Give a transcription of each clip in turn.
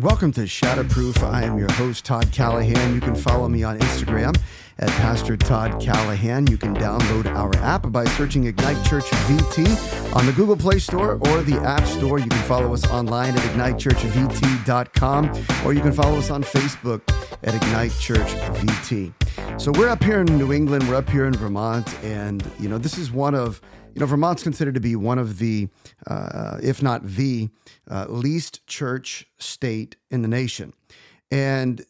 Welcome to Shatterproof. I am your host, Todd Callahan. You can follow me on Instagram at Pastor Todd Callahan. You can download our app by searching Ignite Church VT on the Google Play Store or the App Store. You can follow us online at ignitechurchvt.com or you can follow us on Facebook at Ignite Church VT. So we're up here in New England, we're up here in Vermont, and you know, this is one of you know, Vermont's considered to be one of the, uh, if not the uh, least church state in the nation. And,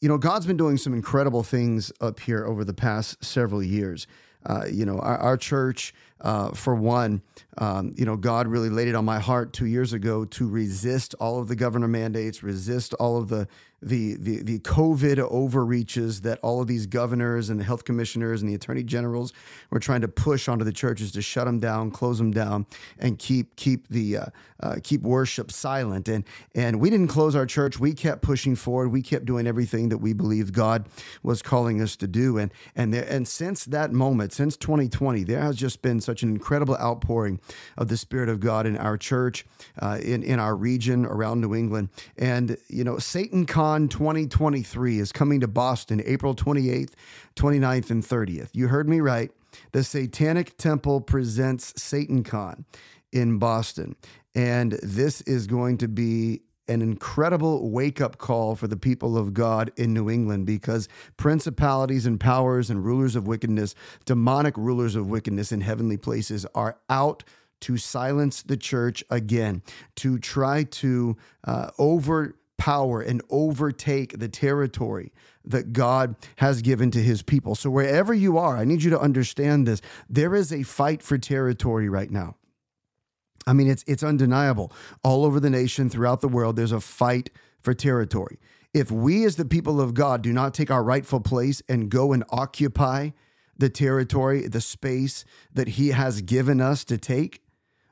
you know, God's been doing some incredible things up here over the past several years. Uh, you know, our, our church, uh, for one, um, you know, God really laid it on my heart two years ago to resist all of the governor mandates, resist all of the the the the COVID overreaches that all of these governors and the health commissioners and the attorney generals were trying to push onto the churches to shut them down, close them down, and keep keep the uh, uh, keep worship silent. And and we didn't close our church. We kept pushing forward. We kept doing everything that we believed God was calling us to do. And and there, and since that moment, since 2020, there has just been such an incredible outpouring of the Spirit of God in our church, uh, in in our region around New England. And you know, SatanCon Con 2023 is coming to Boston April 28th, 29th, and 30th. You heard me right. The Satanic Temple presents SatanCon in Boston. And this is going to be an incredible wake up call for the people of God in New England because principalities and powers and rulers of wickedness, demonic rulers of wickedness in heavenly places, are out to silence the church again, to try to uh, over power and overtake the territory that God has given to his people. So, wherever you are, I need you to understand this. There is a fight for territory right now. I mean, it's, it's undeniable. All over the nation, throughout the world, there's a fight for territory. If we, as the people of God, do not take our rightful place and go and occupy the territory, the space that He has given us to take,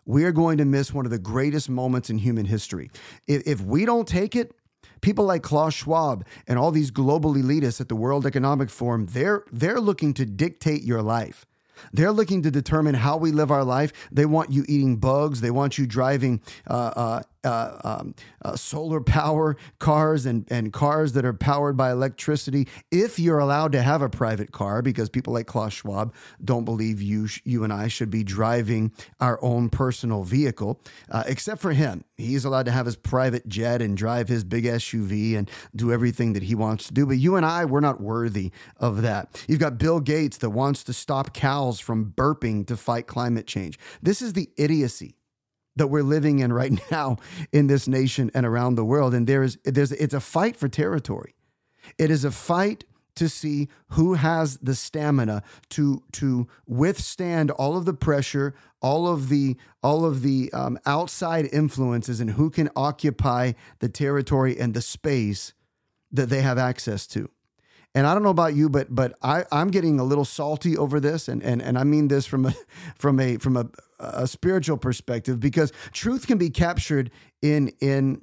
we are going to miss one of the greatest moments in human history. If, if we don't take it, people like Klaus Schwab and all these global elitists at the World Economic Forum, they're they're looking to dictate your life. They're looking to determine how we live our life. They want you eating bugs. They want you driving uh, uh, uh, um, uh, solar power cars and, and cars that are powered by electricity. If you're allowed to have a private car, because people like Klaus Schwab don't believe you, sh- you and I should be driving our own personal vehicle, uh, except for him. He's allowed to have his private jet and drive his big SUV and do everything that he wants to do. But you and I, we're not worthy of that. You've got Bill Gates that wants to stop cows from burping to fight climate change. This is the idiocy that we're living in right now in this nation and around the world. And there is there's it's a fight for territory. It is a fight to see who has the stamina to to withstand all of the pressure, all of the all of the um, outside influences, and who can occupy the territory and the space that they have access to. And I don't know about you, but but I, I'm getting a little salty over this, and and and I mean this from a from a from a, a spiritual perspective because truth can be captured in in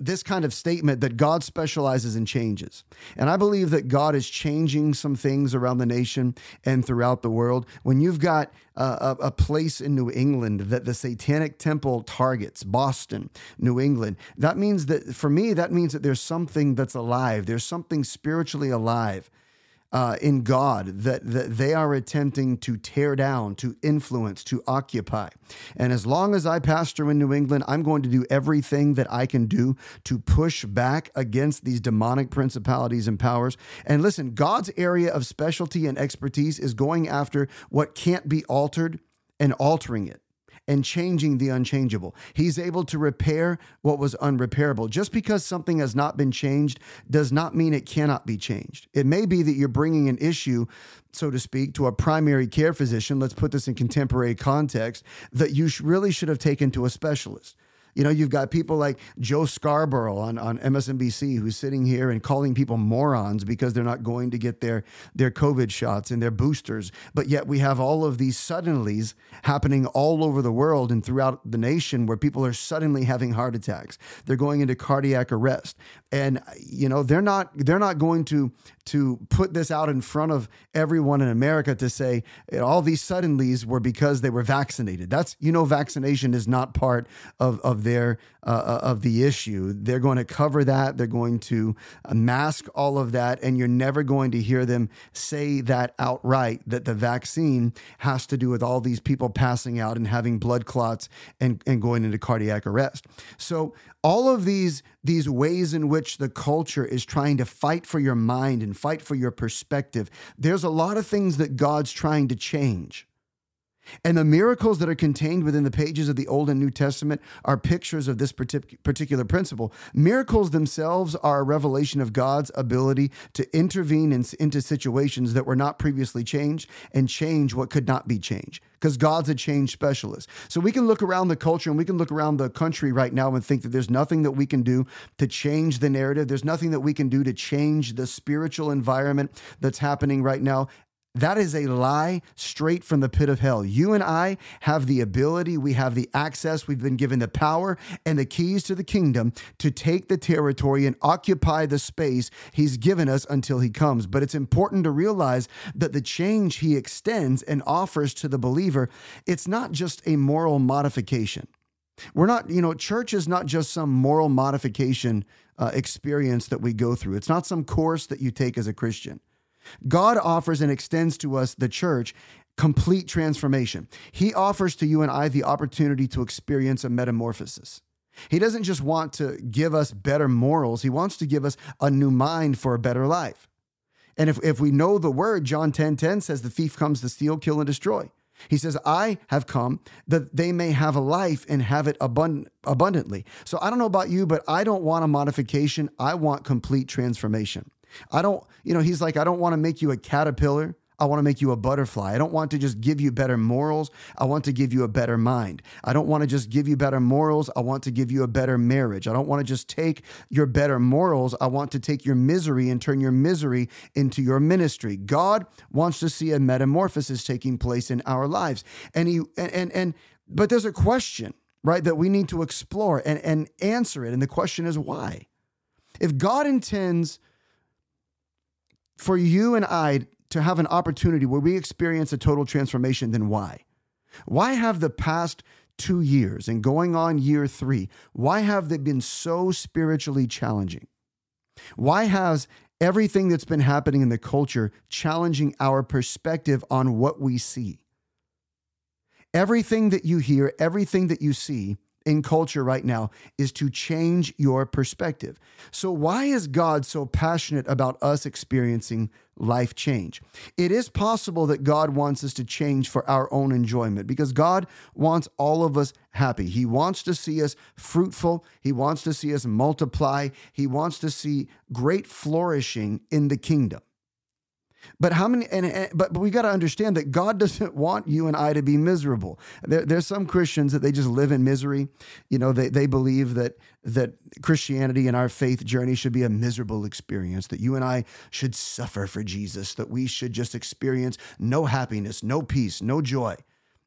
this kind of statement that God specializes in changes. And I believe that God is changing some things around the nation and throughout the world. When you've got a, a, place in New England that the Satanic Temple targets, Boston, New England, that means that for me, that means that there's something that's alive. There's something spiritually alive uh, in God that, that they are attempting to tear down, to influence, to occupy. And as long as I pastor in New England, I'm going to do everything that I can do to push back against these demonic principalities and powers. And listen, God's area of specialty and expertise is going after what can't be altered and altering it and changing the unchangeable. He's able to repair what was unrepairable. Just because something has not been changed does not mean it cannot be changed. It may be that you're bringing an issue so to speak, to a primary care physician, let's put this in contemporary context, that you really should have taken to a specialist. You know, you've got people like Joe Scarborough on, on MSNBC who's sitting here and calling people morons because they're not going to get their, their COVID shots and their boosters. But yet we have all of these suddenlies happening all over the world and throughout the nation where people are suddenly having heart attacks. They're going into cardiac arrest. And you know, they're not they're not going to to put this out in front of everyone in America to say all these suddenlies were because they were vaccinated. That's you know, vaccination is not part of, of their uh, uh, of the issue. They're going to cover that. They're going to uh, mask all of that, and you're never going to hear them say that outright. That the vaccine has to do with all these people passing out and having blood clots and and going into cardiac arrest. So all of these these ways in which the culture is trying to fight for your mind and fight for your perspective. There's a lot of things that God's trying to change. And the miracles that are contained within the pages of the Old and New Testament are pictures of this particular principle. Miracles themselves are a revelation of God's ability to intervene in, into situations that were not previously changed and change what could not be changed because God's a change specialist. So we can look around the culture and we can look around the country right now and think that there's nothing that we can do to change the narrative. There's nothing that we can do to change the spiritual environment that's happening right now. That is a lie straight from the pit of hell. You and I have the ability, we have the access, we've been given the power and the keys to the kingdom to take the territory and occupy the space he's given us until he comes. But it's important to realize that the change he extends and offers to the believer, it's not just a moral modification. We're not, you know, church is not just some moral modification uh, experience that we go through. It's not some course that you take as a Christian. God offers and extends to us, the church, complete transformation. He offers to you and I the opportunity to experience a metamorphosis. He doesn't just want to give us better morals, He wants to give us a new mind for a better life. And if, if we know the word, John 10 10 says, The thief comes to steal, kill, and destroy. He says, I have come that they may have a life and have it abund- abundantly. So I don't know about you, but I don't want a modification. I want complete transformation. I don't, you know, he's like, I don't want to make you a caterpillar. I want to make you a butterfly. I don't want to just give you better morals. I want to give you a better mind. I don't want to just give you better morals. I want to give you a better marriage. I don't want to just take your better morals. I want to take your misery and turn your misery into your ministry. God wants to see a metamorphosis taking place in our lives. And he and and, and but there's a question, right, that we need to explore and, and answer it. And the question is why? If God intends for you and I to have an opportunity where we experience a total transformation, then why? Why have the past two years and going on year three, why have they been so spiritually challenging? Why has everything that's been happening in the culture challenging our perspective on what we see? Everything that you hear, everything that you see in culture right now is to change your perspective. So, why is God so passionate about us experiencing life change? It is possible that God wants us to change for our own enjoyment because God wants all of us happy. He wants to see us fruitful, He wants to see us multiply, He wants to see great flourishing in the kingdom. But how many? And, and but, but we got to understand that God doesn't want you and I to be miserable. There, there's some Christians that they just live in misery. You know, they they believe that that Christianity and our faith journey should be a miserable experience. That you and I should suffer for Jesus. That we should just experience no happiness, no peace, no joy.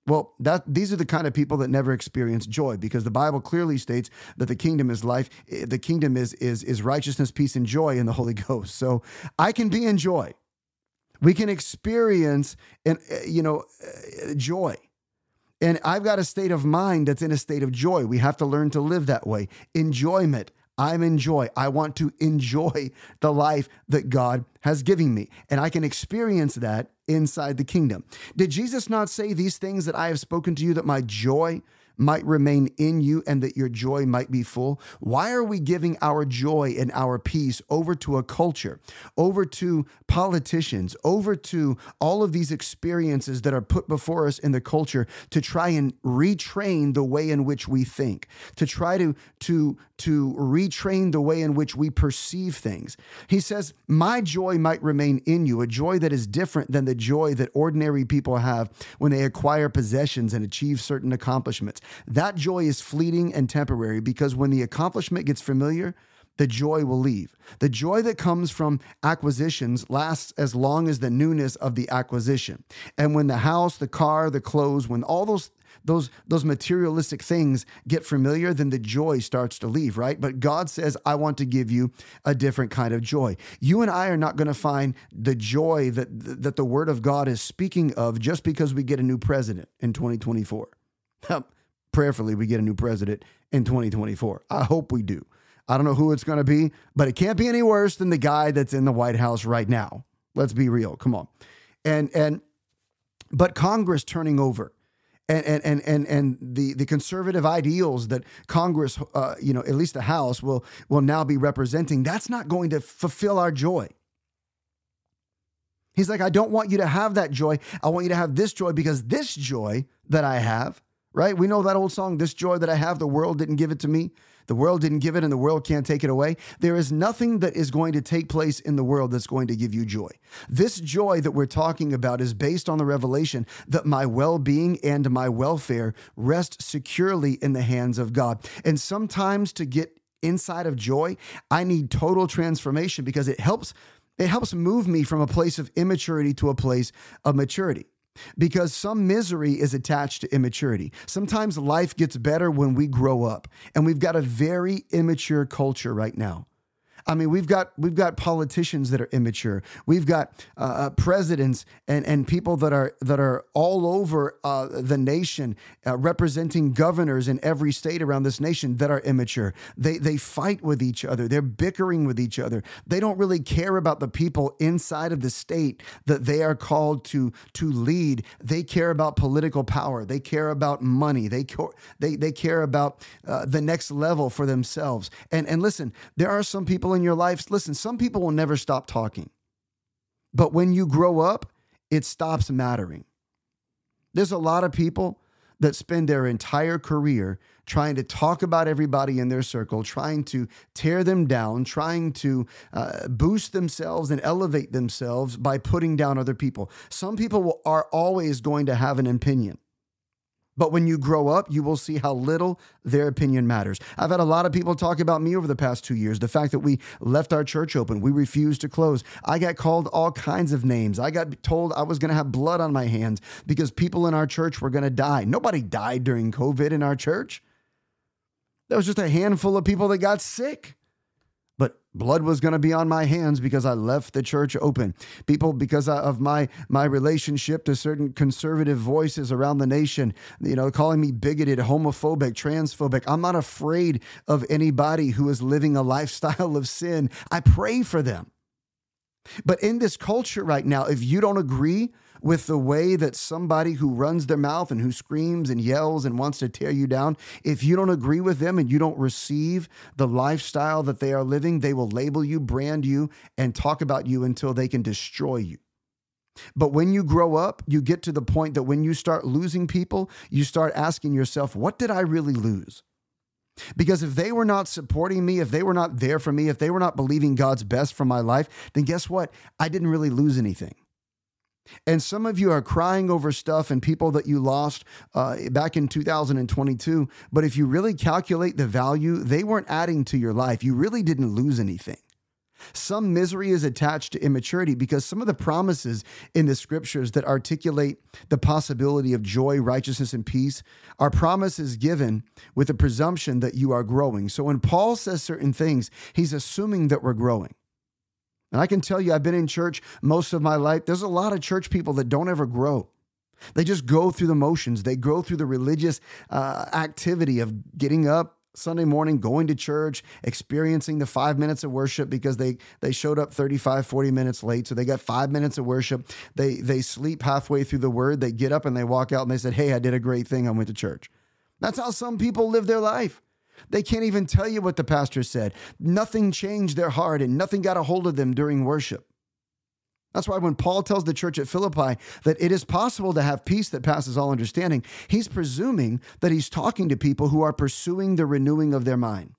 Well, that these are the kind of people that never experience joy because the Bible clearly states that the kingdom is life, eh, the kingdom is is is righteousness, peace and joy in the Holy Ghost. So I can be in joy. We can experience and uh, you know uh, joy. And I've got a state of mind that's in a state of joy. We have to learn to live that way. Enjoyment. I'm in joy. I want to enjoy the life that God has given me. And I can experience that inside the kingdom. Did Jesus not say these things that I have spoken to you that my joy might remain in you and that your joy might be full? Why are we giving our joy and our peace over to a culture, over to politicians, over to all of these experiences that are put before us in the culture to try and retrain the way in which we think, to try to to to retrain the way in which we perceive things. He says, "My joy might remain in you, a joy that is different than the joy that ordinary people have when they acquire possessions and achieve certain accomplishments." That joy is fleeting and temporary because when the accomplishment gets familiar, the joy will leave. The joy that comes from acquisitions lasts as long as the newness of the acquisition. And when the house, the car, the clothes, when all those those those materialistic things get familiar, then the joy starts to leave, right? But God says, I want to give you a different kind of joy. You and I are not going to find the joy that that the word of God is speaking of just because we get a new president in 2024 prayerfully we get a new president in 2024. I hope we do. I don't know who it's going to be, but it can't be any worse than the guy that's in the White House right now. Let's be real. Come on. And and but Congress turning over and and and and, and the the conservative ideals that Congress, uh, you know, at least the House will will now be representing. That's not going to fulfill our joy. He's like, I don't want you to have that joy. I want you to have this joy because this joy that I have, right? We know that old song, This Joy That I Have, the world didn't give it to me. The world didn't give it and the world can't take it away. There is nothing that is going to take place in the world that's going to give you joy. This joy that we're talking about is based on the revelation that my well being and my welfare rest securely in the hands of God. And sometimes to get inside of joy, I need total transformation because it helps. It helps move me from a place of immaturity to a place of maturity because some misery is attached to immaturity. Sometimes life gets better when we grow up, and we've got a very immature culture right now. I mean, we've got we've got politicians that are immature. We've got uh, uh, presidents and and people that are that are all over uh, the nation, uh, representing governors in every state around this nation that are immature. They they fight with each other. They're bickering with each other. They don't really care about the people inside of the state that they are called to to lead. They care about political power. They care about money. They they they care about uh, the next level for themselves. And and listen, there are some people in your life, listen, some people will never stop talking. But when you grow up, it stops mattering. There's a lot of people that spend their entire career trying to talk about everybody in their circle, trying to tear them down, trying to uh, boost themselves and elevate themselves by putting down other people. Some people are always going to have an opinion. But when you grow up, you will see how little their opinion matters. I've had a lot of people talk about me over the past two years. The fact that we left our church open, we refused to close. I got called all kinds of names. I got told I was going to have blood on my hands because people in our church were going to die. Nobody died during COVID in our church. There was just a handful of people that got sick blood was going to be on my hands because I left the church open. People, because of my my relationship to certain conservative voices around the nation, you know, calling me bigoted, homophobic, transphobic. I'm not afraid of anybody who is living a lifestyle of sin. I pray for them. But in this culture right now, if you don't agree with the way that somebody who runs their mouth and who screams and yells and wants to tear you down, if you don't agree with them and you don't receive the lifestyle that they are living, they will label you, brand you, and talk about you until they can destroy you. But when you grow up, you get to the point that when you start losing people, you start asking yourself, what did I really lose? Because if they were not supporting me, if they were not there for me, if they were not believing God's best for my life, then guess what? I didn't really lose anything. And some of you are crying over stuff and people that you lost uh, back in 2022. But if you really calculate the value, they weren't adding to your life. You really didn't lose anything. Some misery is attached to immaturity because some of the promises in the scriptures that articulate the possibility of joy, righteousness, and peace are promises given with the presumption that you are growing. So when Paul says certain things, he's assuming that we're growing. And I can tell you, I've been in church most of my life. There's a lot of church people that don't ever grow. They just go through the motions. They go through the religious uh, activity of getting up Sunday morning, going to church, experiencing the five minutes of worship because they they showed up 35, 40 minutes late. So they got five minutes of worship. They they sleep halfway through the word. They get up and they walk out and they said, Hey, I did a great thing. I went to church. That's how some people live their life. They can't even tell you what the pastor said. Nothing changed their heart and nothing got a hold of them during worship. That's why when Paul tells the church at Philippi that it is possible to have peace that passes all understanding, he's presuming that he's talking to people who are pursuing the renewing of their mind.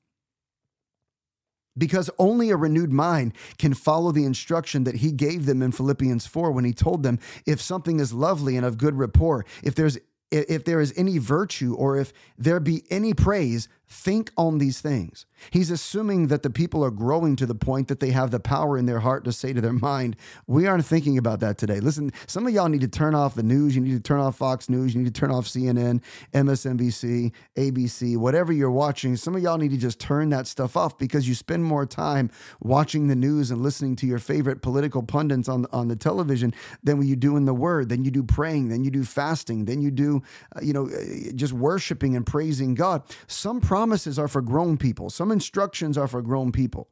Because only a renewed mind can follow the instruction that he gave them in Philippians 4 when he told them if something is lovely and of good rapport, if there's if there is any virtue or if there be any praise, think on these things. He's assuming that the people are growing to the point that they have the power in their heart to say to their mind, We aren't thinking about that today. Listen, some of y'all need to turn off the news. You need to turn off Fox News. You need to turn off CNN, MSNBC, ABC, whatever you're watching. Some of y'all need to just turn that stuff off because you spend more time watching the news and listening to your favorite political pundits on, on the television than you do in the Word, than you do praying, than you do fasting, than you do, uh, you know, uh, just worshiping and praising God. Some promises are for grown people, some instructions are for grown people.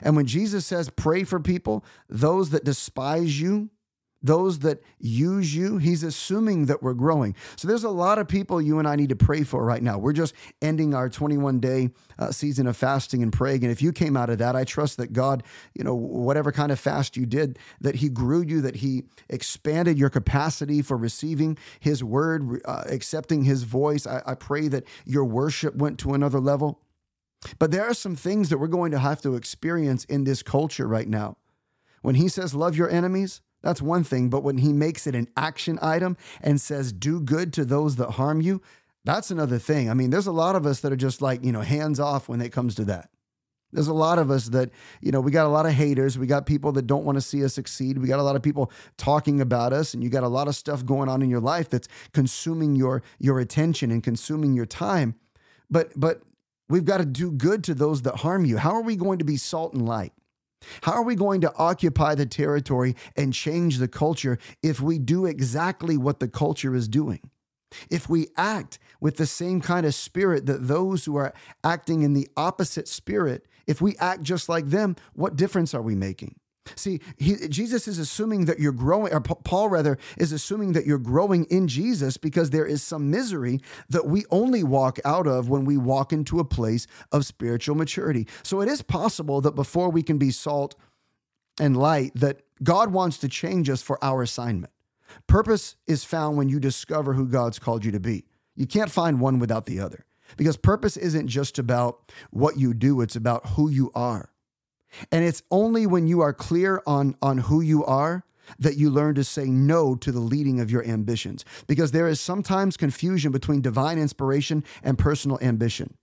And when Jesus says, pray for people, those that despise you, those that use you, he's assuming that we're growing. So there's a lot of people you and I need to pray for right now. We're just ending our 21 day uh, season of fasting and praying. And if you came out of that, I trust that God, you know, whatever kind of fast you did, that he grew you, that he expanded your capacity for receiving his word, uh, accepting his voice. I, I pray that your worship went to another level. But there are some things that we're going to have to experience in this culture right now. When he says, love your enemies, that's one thing. But when he makes it an action item and says, do good to those that harm you, that's another thing. I mean, there's a lot of us that are just like, you know, hands off when it comes to that. There's a lot of us that, you know, we got a lot of haters. We got people that don't want to see us succeed. We got a lot of people talking about us, and you got a lot of stuff going on in your life that's consuming your your attention and consuming your time. But but we've got to do good to those that harm you. How are we going to be salt and light? How are we going to occupy the territory and change the culture if we do exactly what the culture is doing? If we act with the same kind of spirit that those who are acting in the opposite spirit, if we act just like them, what difference are we making? See, he, Jesus is assuming that you're growing, or Paul rather is assuming that you're growing in Jesus because there is some misery that we only walk out of when we walk into a place of spiritual maturity. So it is possible that before we can be salt and light, that God wants to change us for our assignment. Purpose is found when you discover who God's called you to be. You can't find one without the other because purpose isn't just about what you do, it's about who you are. And it's only when you are clear on, on who you are that you learn to say no to the leading of your ambitions. Because there is sometimes confusion between divine inspiration and personal ambition.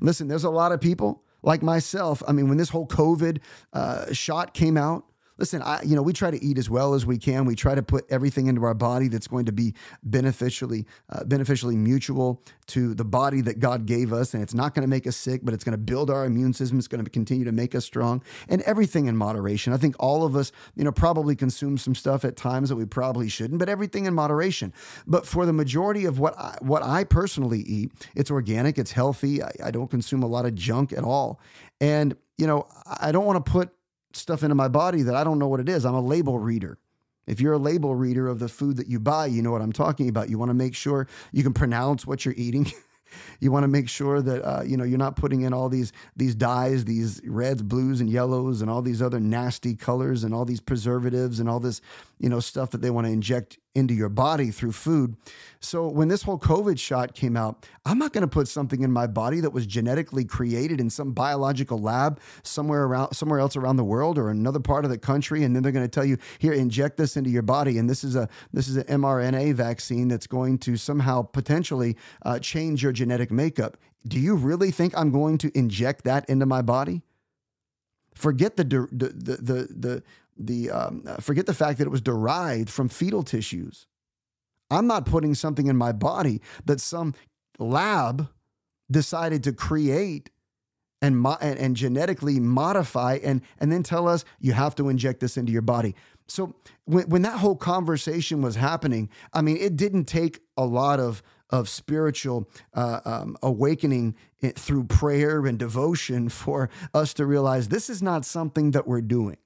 Listen, there's a lot of people like myself. I mean, when this whole COVID uh, shot came out, listen, I, you know, we try to eat as well as we can. We try to put everything into our body that's going to be beneficially, uh, beneficially mutual to the body that God gave us. And it's not going to make us sick, but it's going to build our immune system. It's going to continue to make us strong and everything in moderation. I think all of us, you know, probably consume some stuff at times that we probably shouldn't, but everything in moderation. But for the majority of what I, what I personally eat, it's organic, it's healthy. I, I don't consume a lot of junk at all. And, you know, I don't want to put stuff into my body that I don't know what it is. I'm a label reader. If you're a label reader of the food that you buy, you know what I'm talking about. You want to make sure you can pronounce what you're eating. you want to make sure that uh, you know you're not putting in all these these dyes, these reds, blues, and yellows, and all these other nasty colors, and all these preservatives, and all this you know stuff that they want to inject into your body through food. So when this whole COVID shot came out, I'm not going to put something in my body that was genetically created in some biological lab somewhere around somewhere else around the world or another part of the country, and then they're going to tell you here inject this into your body, and this is a this is an mRNA vaccine that's going to somehow potentially uh, change your genetic makeup. Do you really think I'm going to inject that into my body? Forget the the the the, the the um, forget the fact that it was derived from fetal tissues. I'm not putting something in my body that some lab decided to create and, mo- and, and genetically modify and and then tell us you have to inject this into your body. So when when that whole conversation was happening, I mean, it didn't take a lot of of spiritual uh, um, awakening through prayer and devotion for us to realize this is not something that we're doing.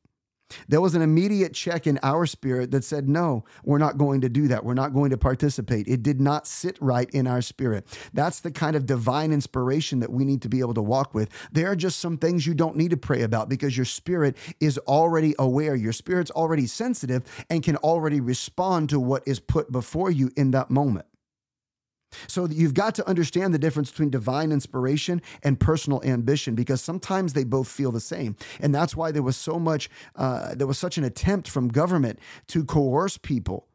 There was an immediate check in our spirit that said, No, we're not going to do that. We're not going to participate. It did not sit right in our spirit. That's the kind of divine inspiration that we need to be able to walk with. There are just some things you don't need to pray about because your spirit is already aware. Your spirit's already sensitive and can already respond to what is put before you in that moment. So you've got to understand the difference between divine inspiration and personal ambition because sometimes they both feel the same, and that's why there was so much, uh, there was such an attempt from government to coerce people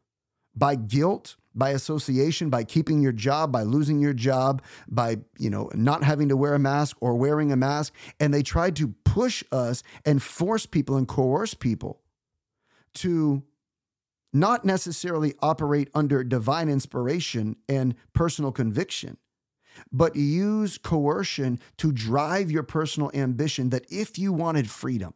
by guilt, by association, by keeping your job, by losing your job, by you know not having to wear a mask or wearing a mask, and they tried to push us and force people and coerce people to not necessarily operate under divine inspiration and personal conviction, but use coercion to drive your personal ambition. That if you wanted freedom,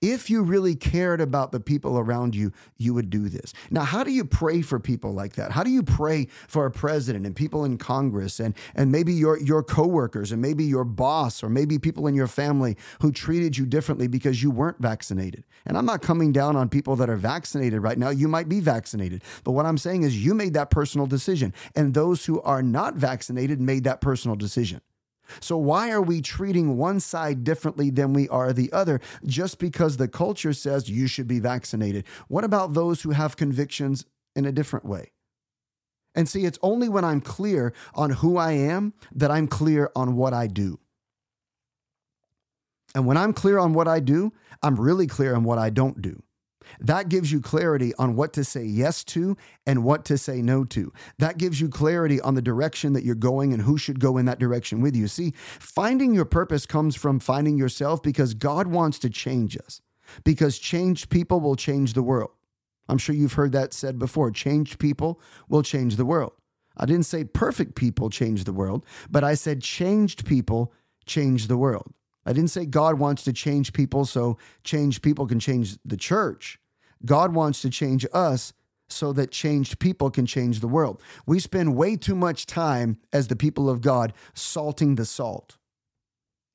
If you really cared about the people around you, you would do this. Now, how do you pray for people like that? How do you pray for a president and people in Congress and, and maybe your, your coworkers and maybe your boss or maybe people in your family who treated you differently because you weren't vaccinated? And I'm not coming down on people that are vaccinated right now. You might be vaccinated. But what I'm saying is you made that personal decision. And those who are not vaccinated made that personal decision. So, why are we treating one side differently than we are the other just because the culture says you should be vaccinated? What about those who have convictions in a different way? And see, it's only when I'm clear on who I am that I'm clear on what I do. And when I'm clear on what I do, I'm really clear on what I don't do. That gives you clarity on what to say yes to and what to say no to. That gives you clarity on the direction that you're going and who should go in that direction with you. See, finding your purpose comes from finding yourself because God wants to change us, because changed people will change the world. I'm sure you've heard that said before changed people will change the world. I didn't say perfect people change the world, but I said changed people change the world. I didn't say God wants to change people so changed people can change the church. God wants to change us so that changed people can change the world. We spend way too much time as the people of God salting the salt.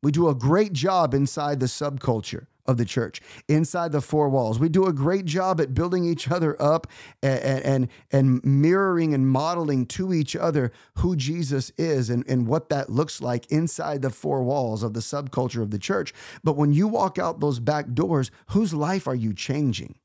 We do a great job inside the subculture of the church, inside the four walls. We do a great job at building each other up and, and, and mirroring and modeling to each other who Jesus is and, and what that looks like inside the four walls of the subculture of the church. But when you walk out those back doors, whose life are you changing?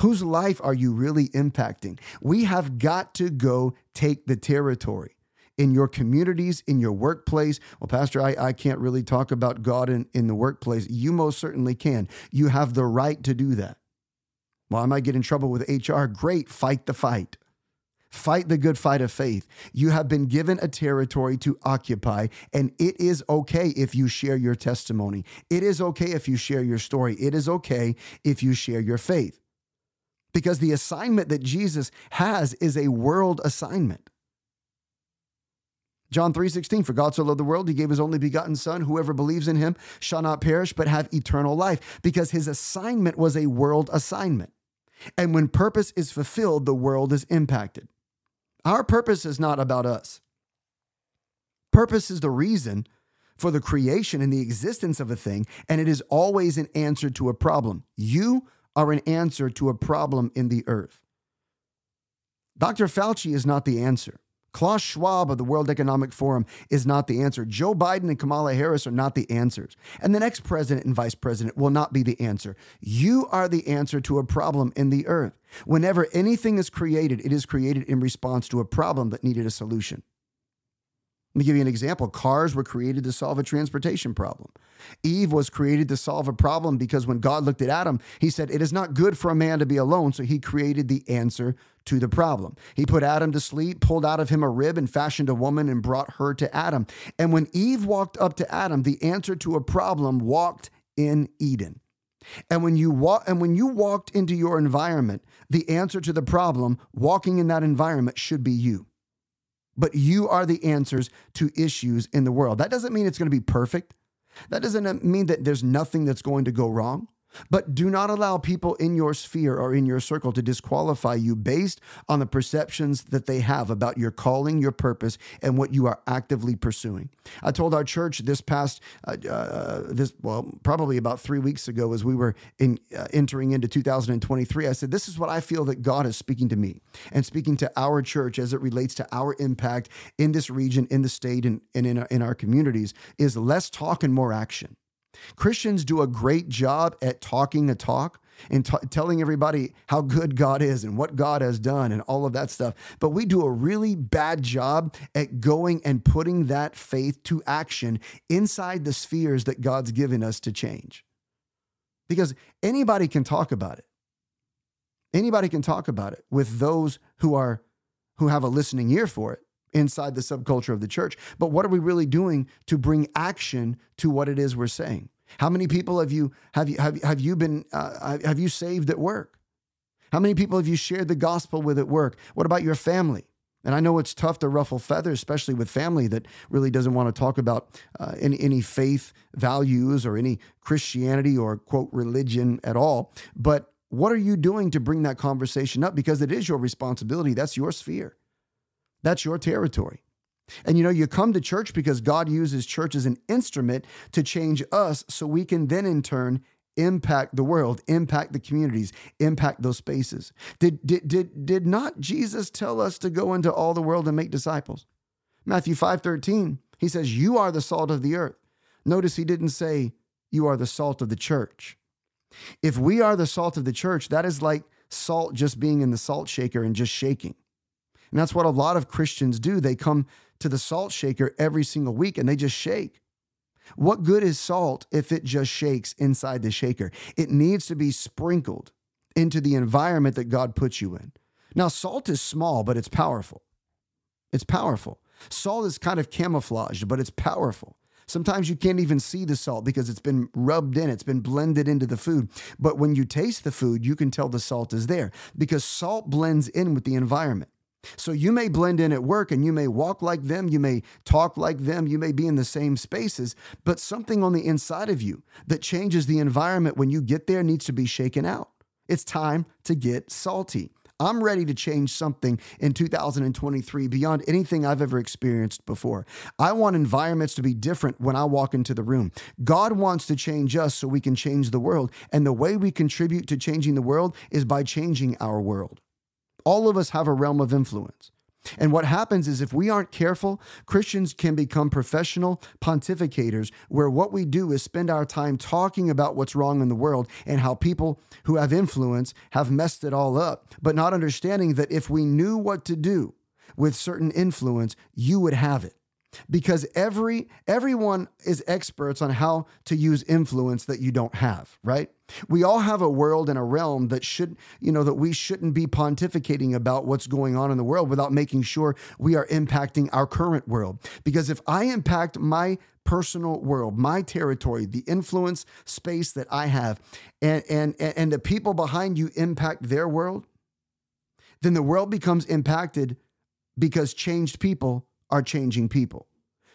Whose life are you really impacting? We have got to go take the territory in your communities, in your workplace. Well, Pastor, I, I can't really talk about God in, in the workplace. You most certainly can. You have the right to do that. Well, I might get in trouble with HR. Great, fight the fight. Fight the good fight of faith. You have been given a territory to occupy, and it is okay if you share your testimony. It is okay if you share your story. It is okay if you share your faith. Because the assignment that Jesus has is a world assignment. John 3:16 For God so loved the world he gave his only begotten son whoever believes in him shall not perish but have eternal life because his assignment was a world assignment. And when purpose is fulfilled the world is impacted. Our purpose is not about us. Purpose is the reason for the creation and the existence of a thing and it is always an answer to a problem. You are an answer to a problem in the earth. Dr. Fauci is not the answer. Klaus Schwab of the World Economic Forum is not the answer. Joe Biden and Kamala Harris are not the answers. And the next president and vice president will not be the answer. You are the answer to a problem in the earth. Whenever anything is created, it is created in response to a problem that needed a solution. Let me give you an example. Cars were created to solve a transportation problem. Eve was created to solve a problem because when God looked at Adam, he said, It is not good for a man to be alone. So he created the answer to the problem. He put Adam to sleep, pulled out of him a rib, and fashioned a woman and brought her to Adam. And when Eve walked up to Adam, the answer to a problem walked in Eden. And when you walk and when you walked into your environment, the answer to the problem walking in that environment should be you but you are the answers to issues in the world. That doesn't mean it's going to be perfect. That doesn't mean that there's nothing that's going to go wrong. But do not allow people in your sphere or in your circle to disqualify you based on the perceptions that they have about your calling, your purpose, and what you are actively pursuing. I told our church this past, uh, uh, this well, probably about three weeks ago, as we were in, uh, entering into 2023, I said, This is what I feel that God is speaking to me and speaking to our church as it relates to our impact in this region, in the state, and, and in, our, in our communities is less talk and more action. Christians do a great job at talking a talk and t- telling everybody how good God is and what God has done and all of that stuff. But we do a really bad job at going and putting that faith to action inside the spheres that God's given us to change. Because anybody can talk about it. Anybody can talk about it with those who are who have a listening ear for it inside the subculture of the church. But what are we really doing to bring action to what it is we're saying? How many people have you have you have, have you been uh, have you saved at work? How many people have you shared the gospel with at work? What about your family? And I know it's tough to ruffle feathers, especially with family that really doesn't want to talk about uh, any, any faith values or any Christianity or quote religion at all. But what are you doing to bring that conversation up? Because it is your responsibility. That's your sphere, that's your territory. And you know, you come to church because God uses church as an instrument to change us so we can then in turn impact the world, impact the communities, impact those spaces. Did, did, did, did not Jesus tell us to go into all the world and make disciples? Matthew 5 13, he says, You are the salt of the earth. Notice he didn't say, You are the salt of the church. If we are the salt of the church, that is like salt just being in the salt shaker and just shaking. And that's what a lot of Christians do. They come to the salt shaker every single week and they just shake. What good is salt if it just shakes inside the shaker? It needs to be sprinkled into the environment that God puts you in. Now, salt is small, but it's powerful. It's powerful. Salt is kind of camouflaged, but it's powerful. Sometimes you can't even see the salt because it's been rubbed in, it's been blended into the food. But when you taste the food, you can tell the salt is there because salt blends in with the environment. So you may blend in at work and you may walk like them, you may talk like them, you may be in the same spaces, but something on the inside of you that changes the environment when you get there needs to be shaken out. It's time to get salty. I'm ready to change something in 2023 beyond anything I've ever experienced before. I want environments to be different when I walk into the room. God wants to change us so we can change the world. And the way we contribute to changing the world is by changing our world. All of us have a realm of influence. And what happens is if we aren't careful, Christians can become professional pontificators where what we do is spend our time talking about what's wrong in the world and how people who have influence have messed it all up, but not understanding that if we knew what to do with certain influence, you would have it because every everyone is experts on how to use influence that you don't have right? We all have a world and a realm that should you know that we shouldn't be pontificating about what's going on in the world without making sure we are impacting our current world. Because if i impact my personal world my territory the influence space that i have and and and the people behind you impact their world then the world becomes impacted because changed people are changing people.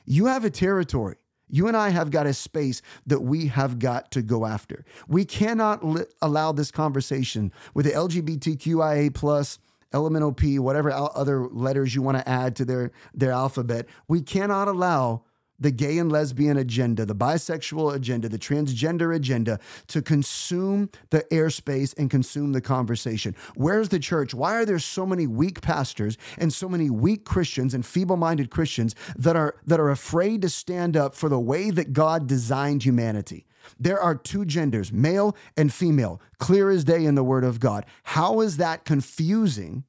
You have a territory. You and I have got a space that we have got to go after. We cannot li- allow this conversation with the LGBTQIA plus elemental P, whatever other letters you want to add to their, their alphabet. We cannot allow the gay and lesbian agenda, the bisexual agenda, the transgender agenda to consume the airspace and consume the conversation. Where's the church? Why are there so many weak pastors and so many weak Christians and feeble-minded Christians that are that are afraid to stand up for the way that God designed humanity? There are two genders, male and female, clear as day in the word of God. How is that confusing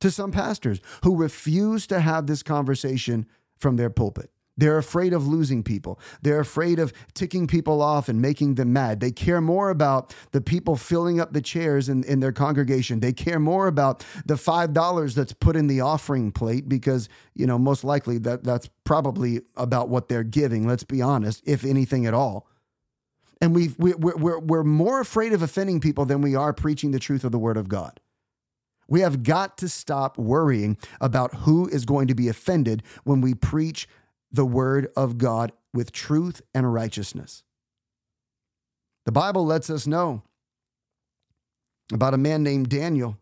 to some pastors who refuse to have this conversation from their pulpit? They're afraid of losing people. They're afraid of ticking people off and making them mad. They care more about the people filling up the chairs in, in their congregation. They care more about the $5 that's put in the offering plate because, you know, most likely that, that's probably about what they're giving, let's be honest, if anything at all. And we've, we, we're, we're, we're more afraid of offending people than we are preaching the truth of the Word of God. We have got to stop worrying about who is going to be offended when we preach the word of God with truth and righteousness. The Bible lets us know about a man named Daniel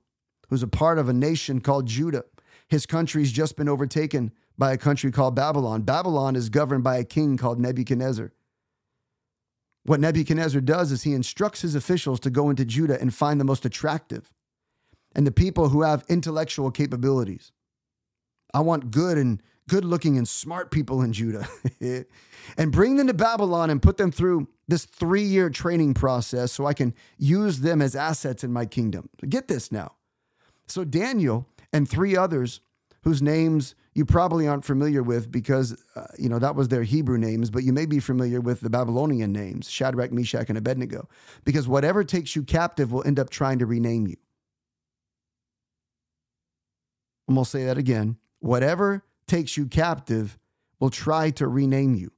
who's a part of a nation called Judah. His country's just been overtaken by a country called Babylon. Babylon is governed by a king called Nebuchadnezzar. What Nebuchadnezzar does is he instructs his officials to go into Judah and find the most attractive and the people who have intellectual capabilities. I want good and good looking and smart people in Judah and bring them to Babylon and put them through this three year training process so I can use them as assets in my kingdom. Get this now. So, Daniel and three others whose names you probably aren't familiar with because, uh, you know, that was their Hebrew names, but you may be familiar with the Babylonian names Shadrach, Meshach, and Abednego, because whatever takes you captive will end up trying to rename you. I'm going to say that again. Whatever takes you captive will try to rename you.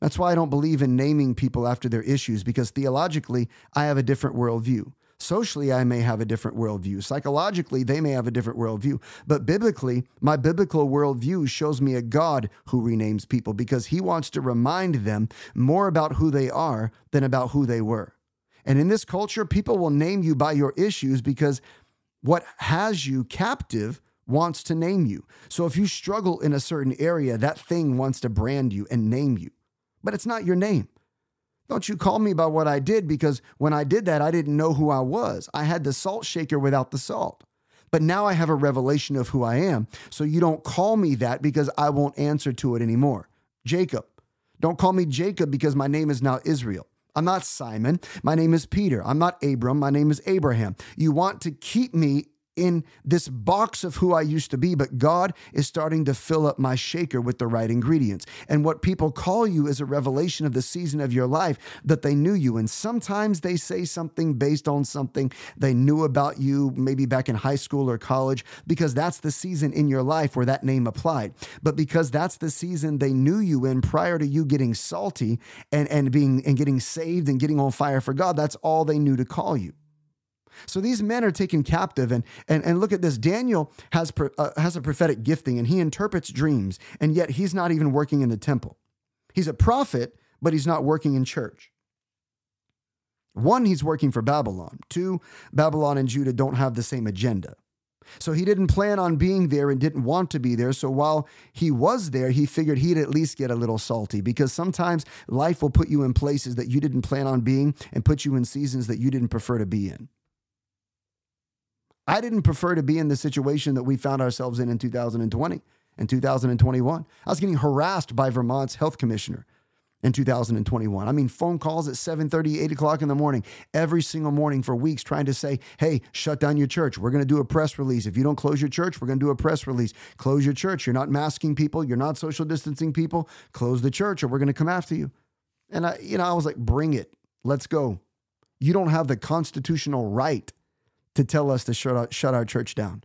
That's why I don't believe in naming people after their issues, because theologically, I have a different worldview. Socially, I may have a different worldview. Psychologically, they may have a different worldview. But biblically, my biblical worldview shows me a God who renames people because he wants to remind them more about who they are than about who they were. And in this culture, people will name you by your issues because what has you captive wants to name you. So if you struggle in a certain area, that thing wants to brand you and name you. But it's not your name. Don't you call me by what I did because when I did that, I didn't know who I was. I had the salt shaker without the salt. But now I have a revelation of who I am. So you don't call me that because I won't answer to it anymore. Jacob. Don't call me Jacob because my name is now Israel. I'm not Simon. My name is Peter. I'm not Abram. My name is Abraham. You want to keep me in this box of who I used to be, but God is starting to fill up my shaker with the right ingredients. And what people call you is a revelation of the season of your life that they knew you. And sometimes they say something based on something they knew about you, maybe back in high school or college, because that's the season in your life where that name applied. But because that's the season they knew you in prior to you getting salty and, and being and getting saved and getting on fire for God, that's all they knew to call you. So these men are taken captive, and and and look at this. Daniel has uh, has a prophetic gifting, and he interprets dreams, and yet he's not even working in the temple. He's a prophet, but he's not working in church. One, he's working for Babylon. Two, Babylon and Judah don't have the same agenda. So he didn't plan on being there and didn't want to be there. So while he was there, he figured he'd at least get a little salty because sometimes life will put you in places that you didn't plan on being and put you in seasons that you didn't prefer to be in. I didn't prefer to be in the situation that we found ourselves in in 2020 and 2021. I was getting harassed by Vermont's health commissioner in 2021. I mean, phone calls at 7:30, 8 o'clock in the morning, every single morning for weeks, trying to say, "Hey, shut down your church. We're going to do a press release. If you don't close your church, we're going to do a press release. Close your church. You're not masking people. You're not social distancing people. Close the church, or we're going to come after you." And I, you know, I was like, "Bring it. Let's go." You don't have the constitutional right to tell us to shut our, shut our church down.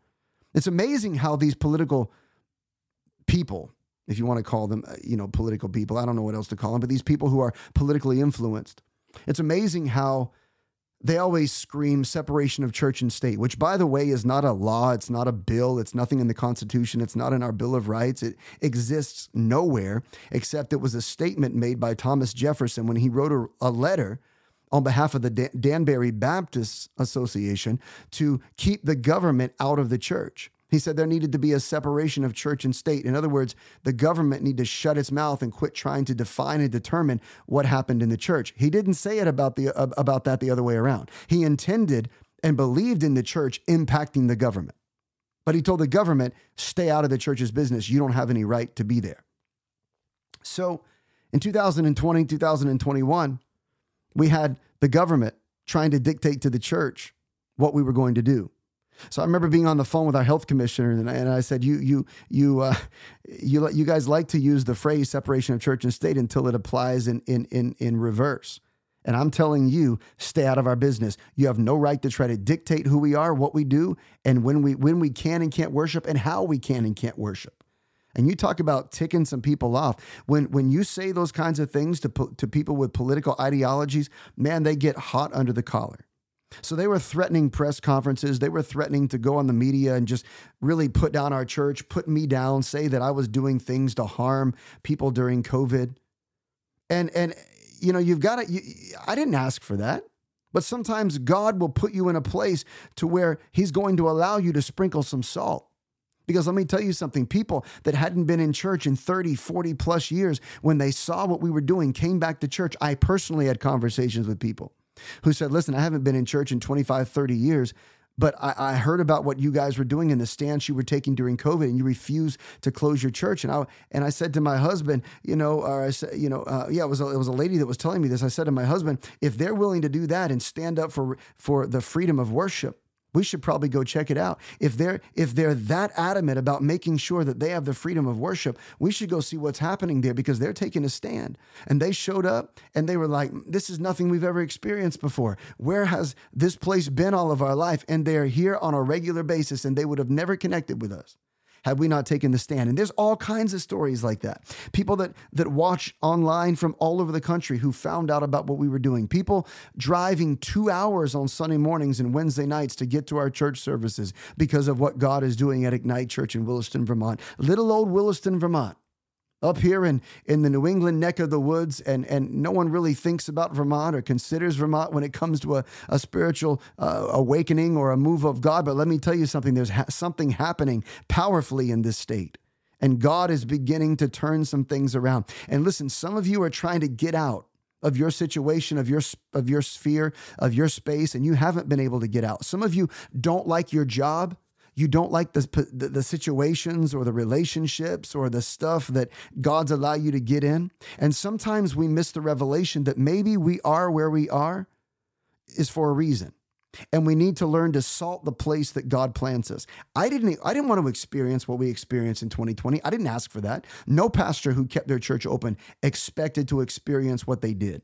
It's amazing how these political people, if you want to call them, uh, you know, political people, I don't know what else to call them, but these people who are politically influenced, it's amazing how they always scream separation of church and state, which, by the way, is not a law. It's not a bill. It's nothing in the Constitution. It's not in our Bill of Rights. It exists nowhere except it was a statement made by Thomas Jefferson when he wrote a, a letter on behalf of the Danbury Baptist Association to keep the government out of the church. He said there needed to be a separation of church and state. In other words, the government need to shut its mouth and quit trying to define and determine what happened in the church. He didn't say it about the about that the other way around. He intended and believed in the church impacting the government. But he told the government, stay out of the church's business. You don't have any right to be there. So in 2020, 2021, we had the government trying to dictate to the church what we were going to do. So I remember being on the phone with our health commissioner, and I, and I said, "You, you, you, uh, you, you guys like to use the phrase separation of church and state until it applies in in in in reverse." And I'm telling you, stay out of our business. You have no right to try to dictate who we are, what we do, and when we when we can and can't worship, and how we can and can't worship. And you talk about ticking some people off. When when you say those kinds of things to to people with political ideologies, man, they get hot under the collar. So they were threatening press conferences. They were threatening to go on the media and just really put down our church, put me down, say that I was doing things to harm people during COVID. And and you know, you've got to I didn't ask for that. But sometimes God will put you in a place to where he's going to allow you to sprinkle some salt. Because let me tell you something people that hadn't been in church in 30, 40 plus years, when they saw what we were doing, came back to church. I personally had conversations with people who said, Listen, I haven't been in church in 25, 30 years. But I, I, heard about what you guys were doing and the stance you were taking during COVID, and you refused to close your church. And I and I said to my husband, you know, or I said, you know, uh, yeah, it was a, it was a lady that was telling me this. I said to my husband, if they're willing to do that and stand up for for the freedom of worship, we should probably go check it out. If they're if they're that adamant about making sure that they have the freedom of worship, we should go see what's happening there because they're taking a stand. And they showed up and they were like, "This is nothing we've ever experienced before. Where has this place been all of our life?" And they are here on a regular basis and they would have never connected with us had we not taken the stand. And there's all kinds of stories like that. People that that watch online from all over the country who found out about what we were doing. People driving 2 hours on Sunday mornings and Wednesday nights to get to our church services because of what God is doing at Ignite Church in Williston, Vermont. Little old Williston, Vermont up here in, in the New England neck of the woods, and, and no one really thinks about Vermont or considers Vermont when it comes to a, a spiritual uh, awakening or a move of God. But let me tell you something there's ha- something happening powerfully in this state. And God is beginning to turn some things around. And listen, some of you are trying to get out of your situation, of your of your sphere, of your space, and you haven't been able to get out. Some of you don't like your job you don't like the, the, the situations or the relationships or the stuff that God's allowed you to get in. And sometimes we miss the revelation that maybe we are where we are is for a reason. And we need to learn to salt the place that God plants us. I didn't I didn't want to experience what we experienced in 2020. I didn't ask for that. No pastor who kept their church open expected to experience what they did.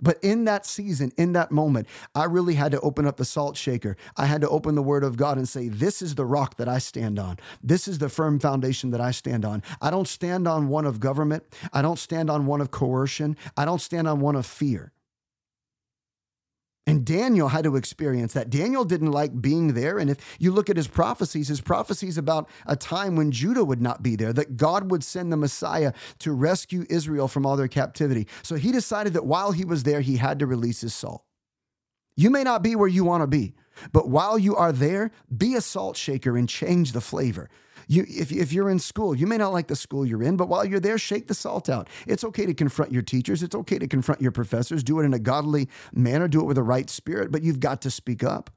But in that season, in that moment, I really had to open up the salt shaker. I had to open the word of God and say, This is the rock that I stand on. This is the firm foundation that I stand on. I don't stand on one of government. I don't stand on one of coercion. I don't stand on one of fear. And Daniel had to experience that. Daniel didn't like being there. And if you look at his prophecies, his prophecies about a time when Judah would not be there, that God would send the Messiah to rescue Israel from all their captivity. So he decided that while he was there, he had to release his salt. You may not be where you want to be, but while you are there, be a salt shaker and change the flavor. You, if, if you're in school, you may not like the school you're in, but while you're there, shake the salt out. It's okay to confront your teachers. It's okay to confront your professors. Do it in a godly manner. Do it with a right spirit, but you've got to speak up.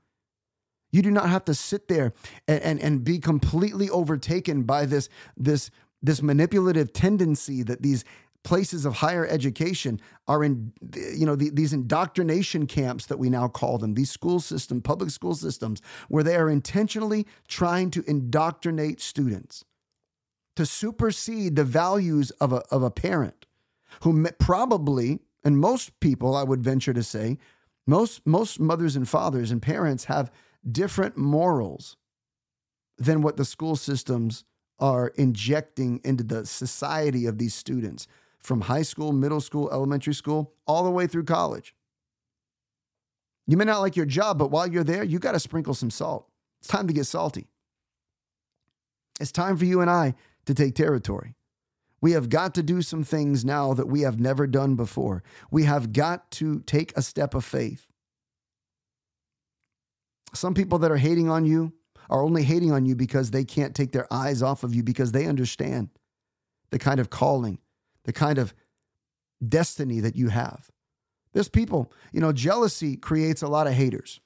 You do not have to sit there and, and, and be completely overtaken by this, this, this manipulative tendency that these places of higher education are in you know the, these indoctrination camps that we now call them these school system public school systems where they are intentionally trying to indoctrinate students to supersede the values of a, of a parent who probably and most people i would venture to say most most mothers and fathers and parents have different morals than what the school systems are injecting into the society of these students from high school, middle school, elementary school, all the way through college. You may not like your job, but while you're there, you got to sprinkle some salt. It's time to get salty. It's time for you and I to take territory. We have got to do some things now that we have never done before. We have got to take a step of faith. Some people that are hating on you are only hating on you because they can't take their eyes off of you because they understand the kind of calling the kind of destiny that you have. There's people, you know, jealousy creates a lot of haters.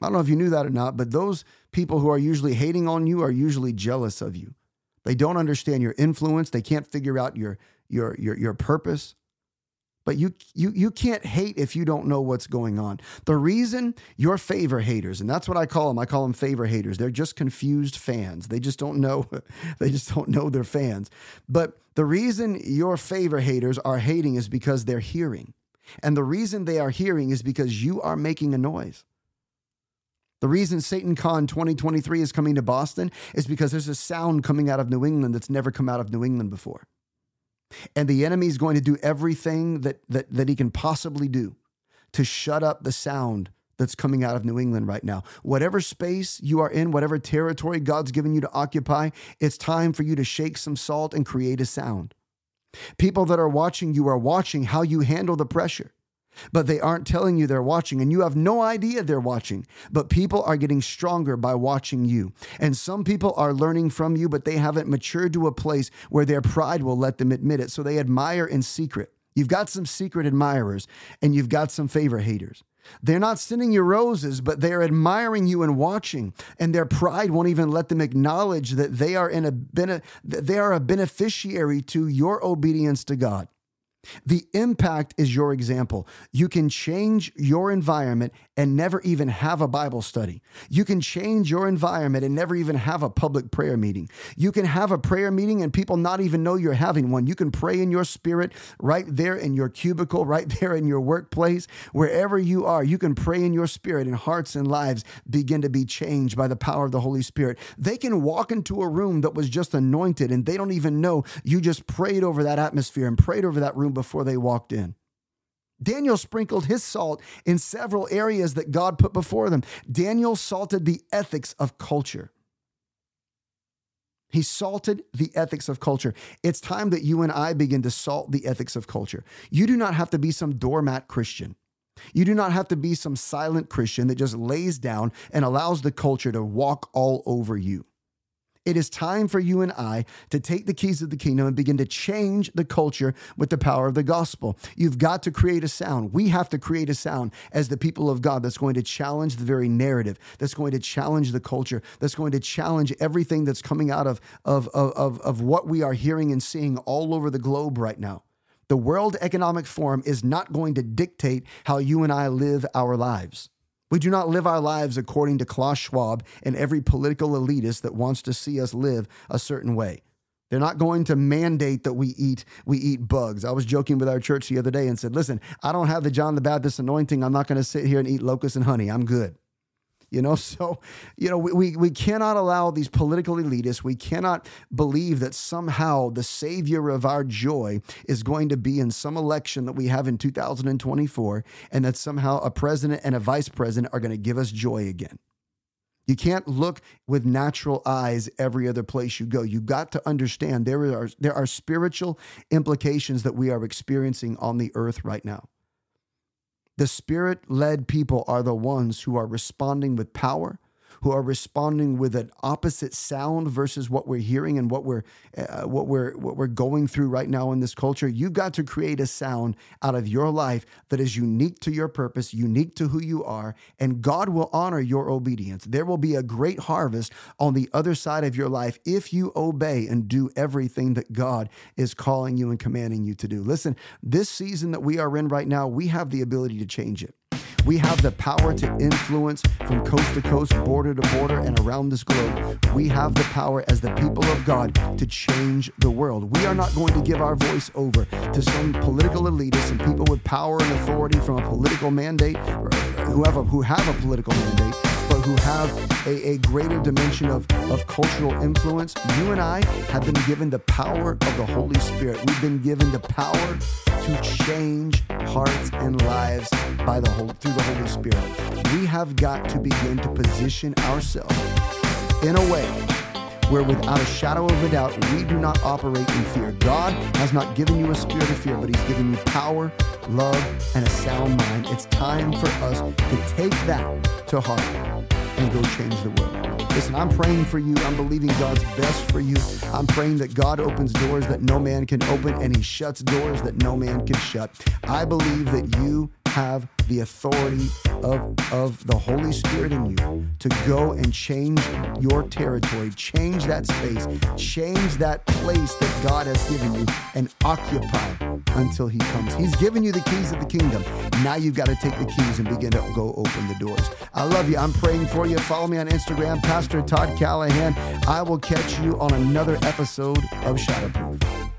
I don't know if you knew that or not, but those people who are usually hating on you are usually jealous of you. They don't understand your influence. They can't figure out your your your your purpose. But you you you can't hate if you don't know what's going on. The reason your favor haters, and that's what I call them. I call them favor haters. They're just confused fans. They just don't know. They just don't know they're fans. But the reason your favor haters are hating is because they're hearing. And the reason they are hearing is because you are making a noise. The reason SatanCon 2023 is coming to Boston is because there's a sound coming out of New England that's never come out of New England before. And the enemy is going to do everything that, that, that he can possibly do to shut up the sound that's coming out of New England right now. Whatever space you are in, whatever territory God's given you to occupy, it's time for you to shake some salt and create a sound. People that are watching you are watching how you handle the pressure but they aren't telling you they're watching, and you have no idea they're watching. But people are getting stronger by watching you. And some people are learning from you, but they haven't matured to a place where their pride will let them admit it. So they admire in secret. You've got some secret admirers, and you've got some favor haters. They're not sending you roses, but they're admiring you and watching, and their pride won't even let them acknowledge that they are in a they are a beneficiary to your obedience to God. The impact is your example. You can change your environment and never even have a Bible study. You can change your environment and never even have a public prayer meeting. You can have a prayer meeting and people not even know you're having one. You can pray in your spirit right there in your cubicle, right there in your workplace, wherever you are. You can pray in your spirit and hearts and lives begin to be changed by the power of the Holy Spirit. They can walk into a room that was just anointed and they don't even know you just prayed over that atmosphere and prayed over that room before they walked in. Daniel sprinkled his salt in several areas that God put before them. Daniel salted the ethics of culture. He salted the ethics of culture. It's time that you and I begin to salt the ethics of culture. You do not have to be some doormat Christian. You do not have to be some silent Christian that just lays down and allows the culture to walk all over you. It is time for you and I to take the keys of the kingdom and begin to change the culture with the power of the gospel. You've got to create a sound. We have to create a sound as the people of God that's going to challenge the very narrative, that's going to challenge the culture, that's going to challenge everything that's coming out of, of, of, of, what we are hearing and seeing all over the globe right now. The World Economic Forum is not going to dictate how you and I live our lives. We do not live our lives according to Klaus Schwab and every political elitist that wants to see us live a certain way. They're not going to mandate that we eat we eat bugs. I was joking with our church the other day and said, "Listen, I don't have the John the Baptist anointing. I'm not going to sit here and eat locusts and honey. I'm good." You know, so, you know, we, we, cannot allow these political elitists, we cannot believe that somehow the savior of our joy is going to be in some election that we have in 2024 and that somehow a president and a vice president are going to give us joy again. You can't look with natural eyes every other place you go. You've got to understand there are, there are spiritual implications that we are experiencing on the earth right now. The spirit led people are the ones who are responding with power, who are responding with an opposite sound versus what we're hearing and what we're uh, what we're what we're going through right now in this culture. You've got to create a sound out of your life that is unique to your purpose, unique to who you are, and God will honor your obedience. There will be a great harvest on the other side of your life if you obey and do everything that God is calling you and commanding you to do. Listen, this season that we are in right now, we have the ability to change it. We have the power to influence from coast to coast, border to border, and around this globe. We have the power as the people of God to change the world. We are not going to give our voice over to some political elitists and people with power and authority from a political mandate, who have a, who have a political mandate who have a, a, greater dimension of, of cultural influence. You and I have been given the power of the Holy Spirit. We've been given the power to change hearts and lives by the whole, through the Holy Spirit. We have got to begin to position ourselves in a way where without a shadow of a doubt we do not operate in fear. God has not given you a spirit of fear, but He's given you power, love, and a sound mind. It's time for us to take that to heart and go change the world. Listen, I'm praying for you. I'm believing God's best for you. I'm praying that God opens doors that no man can open and he shuts doors that no man can shut. I believe that you have the authority of, of the Holy Spirit in you to go and change your territory, change that space, change that place that God has given you, and occupy until He comes. He's given you the keys of the kingdom. Now you've got to take the keys and begin to go open the doors. I love you. I'm praying for you. Follow me on Instagram, Pastor Todd Callahan. I will catch you on another episode of Shadowproof.